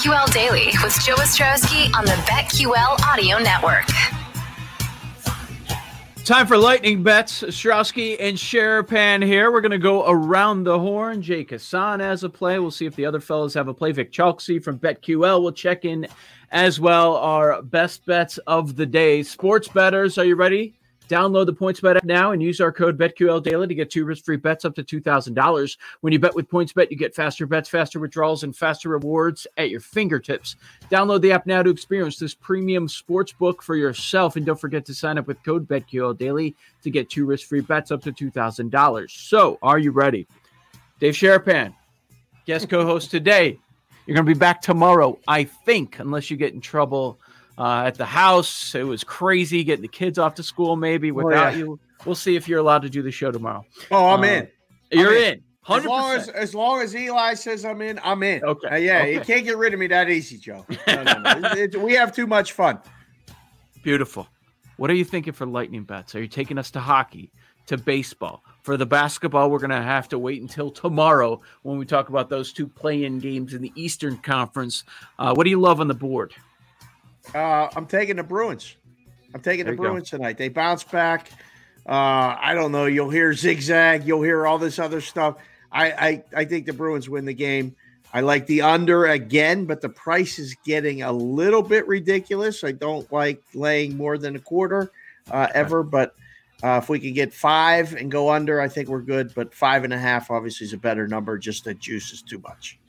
BetQL Daily with Joe Ostrowski on the BetQL Audio Network. Time for lightning bets. Ostrowski and Sharapan here. We're going to go around the horn. Jake Hassan has a play. We'll see if the other fellows have a play. Vic Chalksey from BetQL will check in as well. Our best bets of the day. Sports betters, are you ready? Download the PointsBet app now and use our code BetQL Daily to get two risk-free bets up to $2,000. When you bet with PointsBet, you get faster bets, faster withdrawals, and faster rewards at your fingertips. Download the app now to experience this premium sports book for yourself. And don't forget to sign up with code BetQL Daily to get two risk-free bets up to $2,000. So, are you ready? Dave Sharapan, guest co-host today. You're going to be back tomorrow, I think, unless you get in trouble uh, at the house. It was crazy getting the kids off to school, maybe without Oh, yeah. you. We'll see if you're allowed to do the show tomorrow. Oh, I'm Uh, in. You're I'm in. in. As long as as long as Eli says I'm in, I'm in. Okay. Uh, yeah, you can't get rid of me that easy, Joe. No, no, no. It- it- we have too much fun. Beautiful. What are you thinking for lightning bets? Are you taking us to hockey, to baseball? For the basketball, we're going to have to wait until tomorrow when we talk about those two play-in games in the Eastern Conference. Uh, what do you love on the board? Uh, I'm taking the Bruins. I'm taking There the you go. Bruins tonight. They bounce back. Uh, I don't know. You'll hear zigzag. You'll hear all this other stuff. I, I I think the Bruins win the game. I like the under again, but the price is getting a little bit ridiculous. I don't like laying more than a quarter uh, ever, but uh, if we can get five and go under, I think we're good. But five and a half obviously is a better number. Just the juice is too much.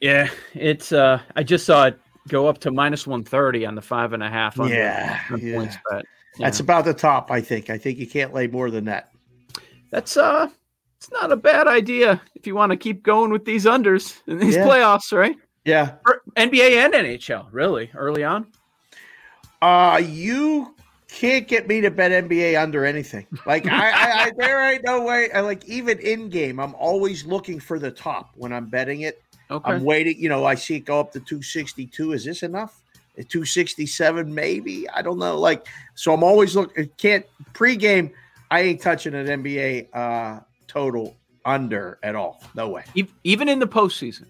Yeah, it's. Uh, I just saw it go up to minus one thirty on the five and a half. under Yeah, yeah. points bet. That's about the top. I think. I think you can't lay more than that. That's uh, it's not a bad idea if you want to keep going with these unders in these Yeah. playoffs, right? Yeah. For NBA and NHL, really early on. Uh you can't get me to bet NBA under anything. Like I, I, I there ain't no way. I like even in game, I'm always looking for the top when I'm betting it. Okay. I'm waiting. You know, I see it go up to 262. Is this enough? At 267, maybe. I don't know. Like, so I'm always looking. Can't pregame. I ain't touching an NBA uh, total under at all. No way. Even in the postseason.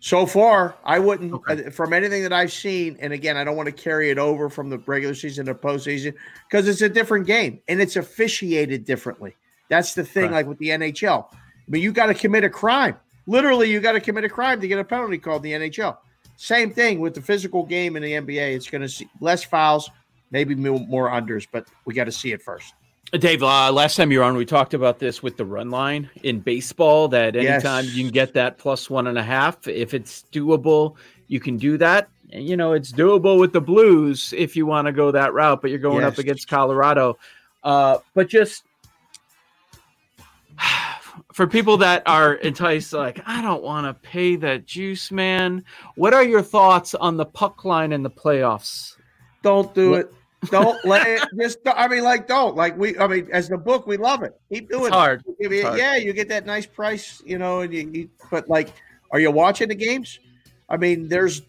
So far, I wouldn't Okay. uh, from anything that I've seen. And again, I don't want to carry it over from the regular season to postseason because it's a different game and it's officiated differently. That's the thing, Right. like with the NHL. I mean, you got to commit a crime. Literally, you got to commit a crime to get a penalty called in the NHL. Same thing with the physical game in the NBA. It's going to see less fouls, maybe more unders, but we got to see it first. Dave, uh, last time you were on, we talked about this with the run line in baseball. That anytime Yes. you can get that plus one and a half, if it's doable, you can do that. And, you know, it's doable with the Blues if you want to go that route, but you're going up against Colorado. Uh, but just for people that are enticed, like I don't want to pay that juice, man. What are your thoughts on the puck line in the playoffs? Don't do Let- it. Don't let it. Just I mean, like, don't like we. I mean, as the book, we love it. Keep doing It's it. hard. It- It's hard. yeah, you get that nice price, you know. And you, you, but like, are you watching the games? I mean, there's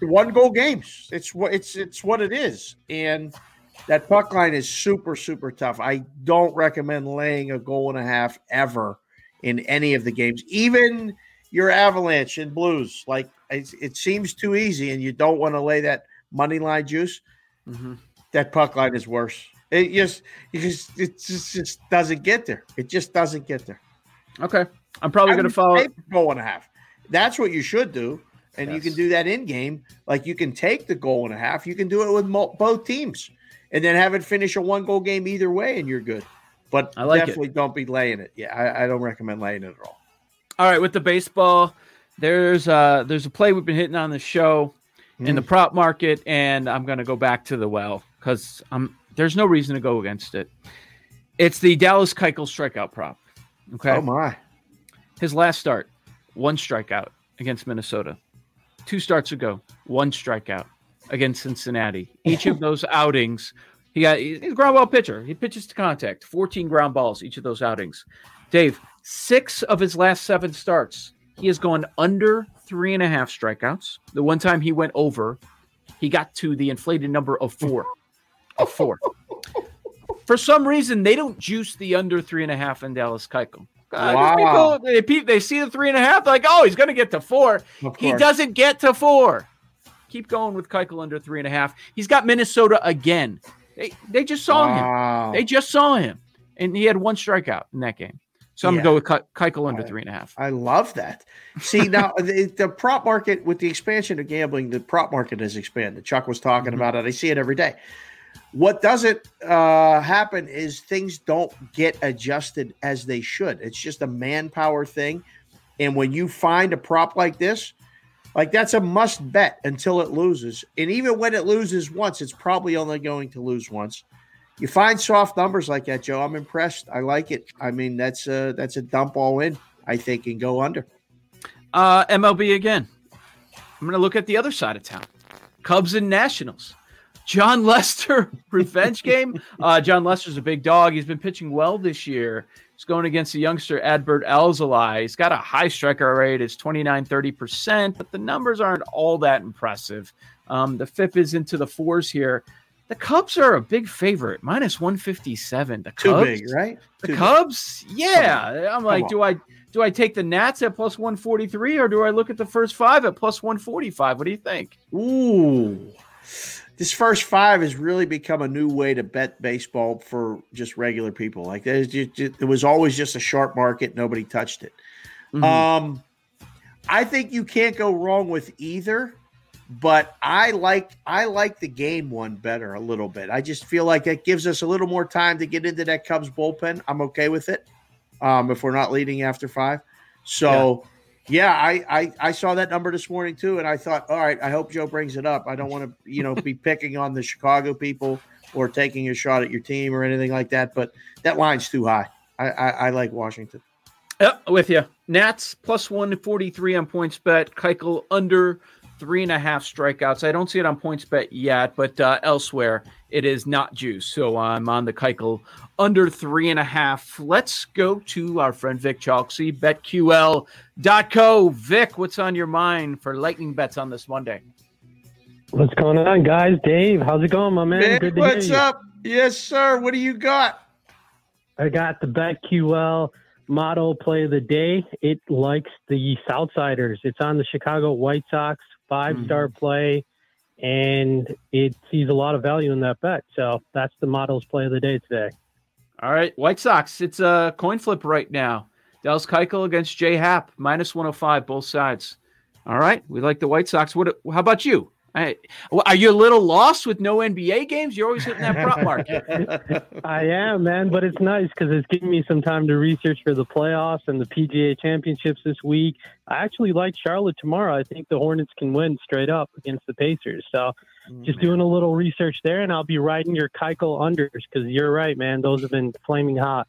one goal games. It's what it's it's what it is, and that puck line is super super tough. I don't recommend laying a goal and a half ever in any of the games, even your Avalanche and Blues. Like, it, it seems too easy, and you don't want to lay that money line juice Mhm. that puck line is worse. It just, it just, it just, just doesn't get there. It just doesn't get there. Okay, I'm probably going to follow. goal and a half. That's what you should do. and you can do that in game. Like you can take the goal and a half. You can do it with mo- both teams, and then have it finish a one goal game either way, and you're good. But I like it. definitely don't be laying it. Yeah, I, I don't recommend laying it at all. All right, with the baseball, there's uh there's a play we've been hitting on the show in the prop market, and I'm gonna go back to the well because I'm there's no reason to go against it. It's the Dallas Keuchel strikeout prop. Okay, Oh my! his last start, one strikeout against Minnesota. Two starts ago, one strikeout against Cincinnati. Each of those outings, he got he's a ground ball pitcher. He pitches to contact, 14 ground balls each of those outings. Dave, six of his last seven starts, he has gone under three and a half strikeouts. The one time he went over, he got to the inflated number of four. Of four. For some reason, they don't juice the under three and a half in Dallas Keuchel. Uh, Wow. people, they, they see the three and a half, like, oh, he's going to get to four. He doesn't get to four. Keep going with Keuchel under three and a half. He's got Minnesota again. They, they just saw him. They just saw him, and he had one strikeout in that game. So I'm Yeah. gonna go with Ke- Keuchel under Right. three and a half. I love that. See now the, the prop market with the expansion of gambling, the prop market has expanded. Chuck was talking Mm-hmm. about it. I see it every day. What doesn't uh, happen is things don't get adjusted as they should. It's just a manpower thing. And when you find a prop like this, like that's a must bet until it loses. And even when it loses once, it's probably only going to lose once. You find soft numbers like that, Joe. I'm impressed. I like it. I mean, that's a that's a dump all in. I think and go under. Uh, MLB again. I'm gonna look at the other side of town. Cubs and Nationals. Jon Lester revenge game. Uh, Jon Lester's a big dog. He's been pitching well this year. He's going against the youngster Adbert Alzolay. He's got a high striker rate. It's 29, 30%, but the numbers aren't all that impressive. Um, the FIP is into the fours here. The Cubs are a big favorite, minus 157. The Too Cubs, big, right? The Too big. Cubs, yeah. I'm like, do I do I take the Nats at plus 143 or do I look at the first five at plus 145? What do you think? Ooh. This first five has really become a new way to bet baseball for just regular people. Like there's just, it was always just a sharp market. Nobody touched it. Mhm. Um, I think you can't go wrong with either, but I like I like the game one better a little bit. I just feel like it gives us a little more time to get into that Cubs bullpen. I'm okay with it. Um, if we're not leading after five. So yeah, I, I I saw that number this morning too, and I thought, all right, I hope Joe brings it up. I don't want to, you know, be picking on the Chicago people or taking a shot at your team or anything like that. But that line's too high. I, I, I like Washington. Yep, with you. Nats plus 143 on PointsBet. Keuchel under three and a half strikeouts. I don't see it on PointsBet yet, but uh, elsewhere it is not juice. So I'm on the Keuchel under three and a half. Let's go to our friend Vic Chalksey, betql.co. Vic, what's on your mind for lightning bets on this Monday? What's going on, guys? Dave, how's it going, my man? Man, Good to what's hear you. up? Yes, sir. What do you got? I got the BetQL model play of the day. It likes the Southsiders. It's on the Chicago White Sox five star mm-hmm. play, and it sees a lot of value in that bet. So that's the model's play of the day today. All right, White Sox. It's a coin flip right now. Dallas Keuchel against Jay Happ, minus 105, both sides. All right, we like the White Sox. What? How about you? I, well, are you a little lost with no NBA games? You're always hitting that prop market. I am, man, but it's nice because it's giving me some time to research for the playoffs and the PGA championships this week. I actually like Charlotte tomorrow. I think the Hornets can win straight up against the Pacers. So mm, just doing a little research there, and I'll be riding your Keuchel unders because you're right, man. Those have been flaming hot.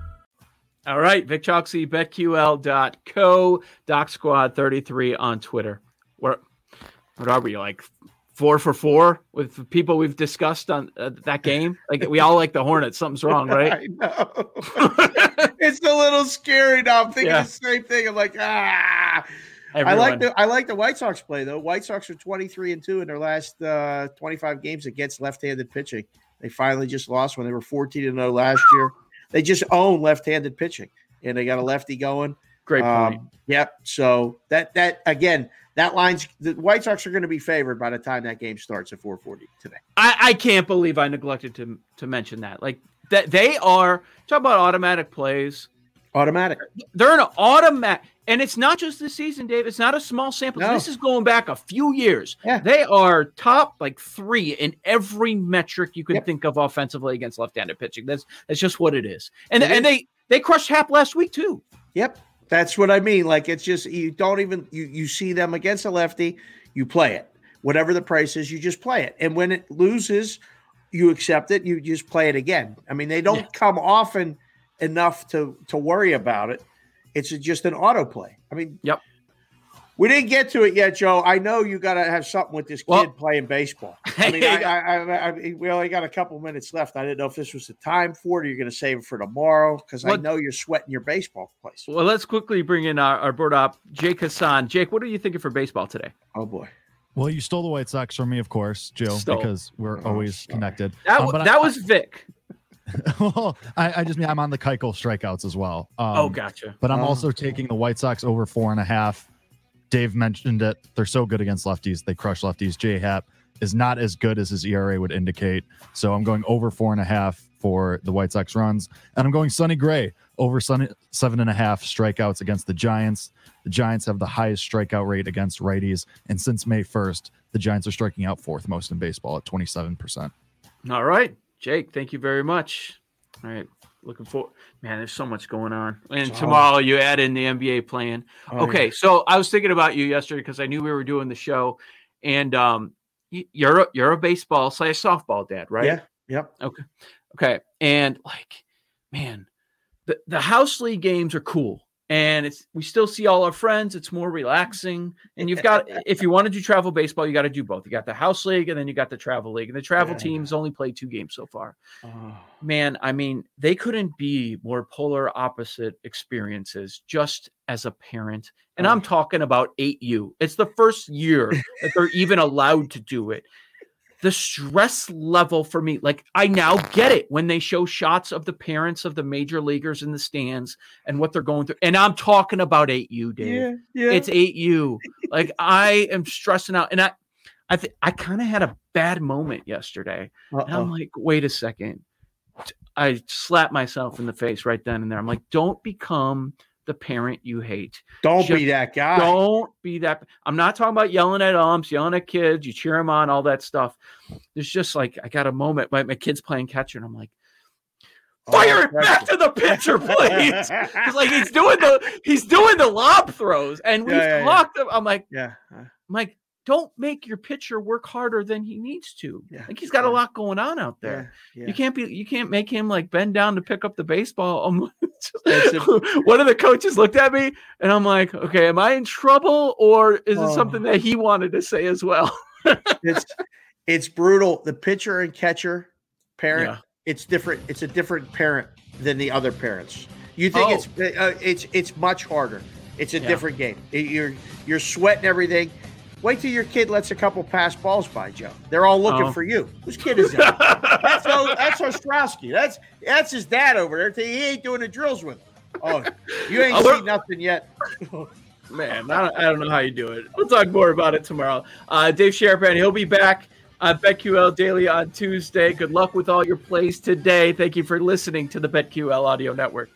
All right, Vic Chalksey, betql.co, Doc Squad 33 on Twitter. Where, what are we like? Four for four with people we've discussed on uh, that game. Like we all like the Hornets. Something's wrong, right? I know. it's a little scary now. I'm thinking Yeah. the same thing. I'm like, ah. Everyone. I like the I like the White Sox play though. White Sox are 23 and 2 in their last uh, 25 games against left-handed pitching. They finally just lost when they were 14 and 0 last year. They just own left-handed pitching and they got a lefty going. Great point. Um, yep. So that that again, that line's the White Sox are going to be favored by the time that game starts at 4:40 today. I, I can't believe I neglected to to mention that. Like that they are talk about automatic plays. Automatic. They're an automatic, and it's not just this season, Dave. It's not a small sample. No. This is going back a few years. Yeah. They are top like three in every metric you can Yep. think of offensively against left-handed pitching. That's that's just what it is. And It and is. they they crushed Happ last week too. Yep. That's what I mean. Like it's just you don't even you you see them against a lefty, you play it. Whatever the price is, you just play it. And when it loses, you accept it, you just play it again. I mean, they don't Yeah. come often enough to to worry about it. It's just an autoplay. I mean, Yep. We didn't get to it yet, Joe. I know you got to have something with this kid Well- playing baseball. I mean, I, I, I, I, we only got a couple minutes left. I didn't know if this was the time for it or you're going to save it for tomorrow because I know you're sweating your baseball place. Well, let's quickly bring in our, our board op, Jake Hassan. Jake, what are you thinking for baseball today? Oh, boy. Well, you stole the White Sox from me, of course, Joe, Stole. because we're Oh, always sorry. connected. That Um, wa- I- that was Vic. well, I, I just mean I'm on the Keuchel strikeouts as well. Um, oh, gotcha. But I'm Oh. also taking the White Sox over four and a half. Dave mentioned it. They're so good against lefties. They crush lefties. J Happ is not as good as his ERA would indicate. So I'm going over four and a half for the White Sox runs. And I'm going Sonny Gray over Sonny, seven and a half strikeouts against the Giants. The Giants have the highest strikeout rate against righties. And since May 1st, the Giants are striking out fourth most in baseball at 27%. All right, Jake. Thank you very much. All right, looking for man. There's so much going on, and Oh. tomorrow you add in the NBA playing. Oh, okay, so I was thinking about you yesterday because I knew we were doing the show, and um, you're a, you're a baseball slash softball dad, right? Yeah. Yep. Okay. Okay. And like, man, the, the house league games are cool. And it's we still see all our friends. It's more relaxing. And you've got if you want to do travel baseball, you got to do both. You got the house league and then you got the travel league. And the travel Yeah. teams only play two games so far. Oh. Man, I mean, they couldn't be more polar opposite experiences just as a parent. And I'm Oh. talking about 8U. It's the first year that they're even allowed to do it the stress level for me like i now get it when they show shots of the parents of the major leaguers in the stands and what they're going through and i'm talking about 8u dave Yeah. Yeah. it's 8u like i am stressing out and i i th- i kind of had a bad moment yesterday and i'm like wait a second i slapped myself in the face right then and there i'm like don't become the parent you hate Don't just be that guy. don't be that. I'm not talking about yelling at umps, yelling at kids. You cheer them on, all that stuff. There's just like I got a moment. My, my kid's playing catcher, and I'm like, Oh, fire it back to the pitcher, please. Like he's doing the he's doing the lob throws, and we've Yeah, yeah, yeah. talked. I'm like, Yeah. Uh. I'm like, don't make your pitcher work harder than he needs to. Yeah, Like he's got a lot going on out there. Yeah. You can't be you can't make him like bend down to pick up the baseball. One of the coaches looked at me and I'm like, okay, am I in trouble or is it Oh. something that he wanted to say as well? it's it's brutal. The pitcher and catcher parent, Yeah. it's different. It's a different parent than the other parents. You think Oh. it's uh, it's it's much harder. It's a Yeah. different game. It- you're you're sweating everything. Wait till your kid lets a couple pass balls by, Joe. They're all looking Oh. for you. Whose kid is that? that's O- that's Ostrowski. That's that's his dad over there. He ain't doing the drills with him. Oh, you ain't seen nothing yet. Man, I don't, I don't know how you do it. We'll talk more about it tomorrow. Uh, Dave Sharapan, he'll be back on BetQL Daily on Tuesday. Good luck with all your plays today. Thank you for listening to the BetQL Audio Network.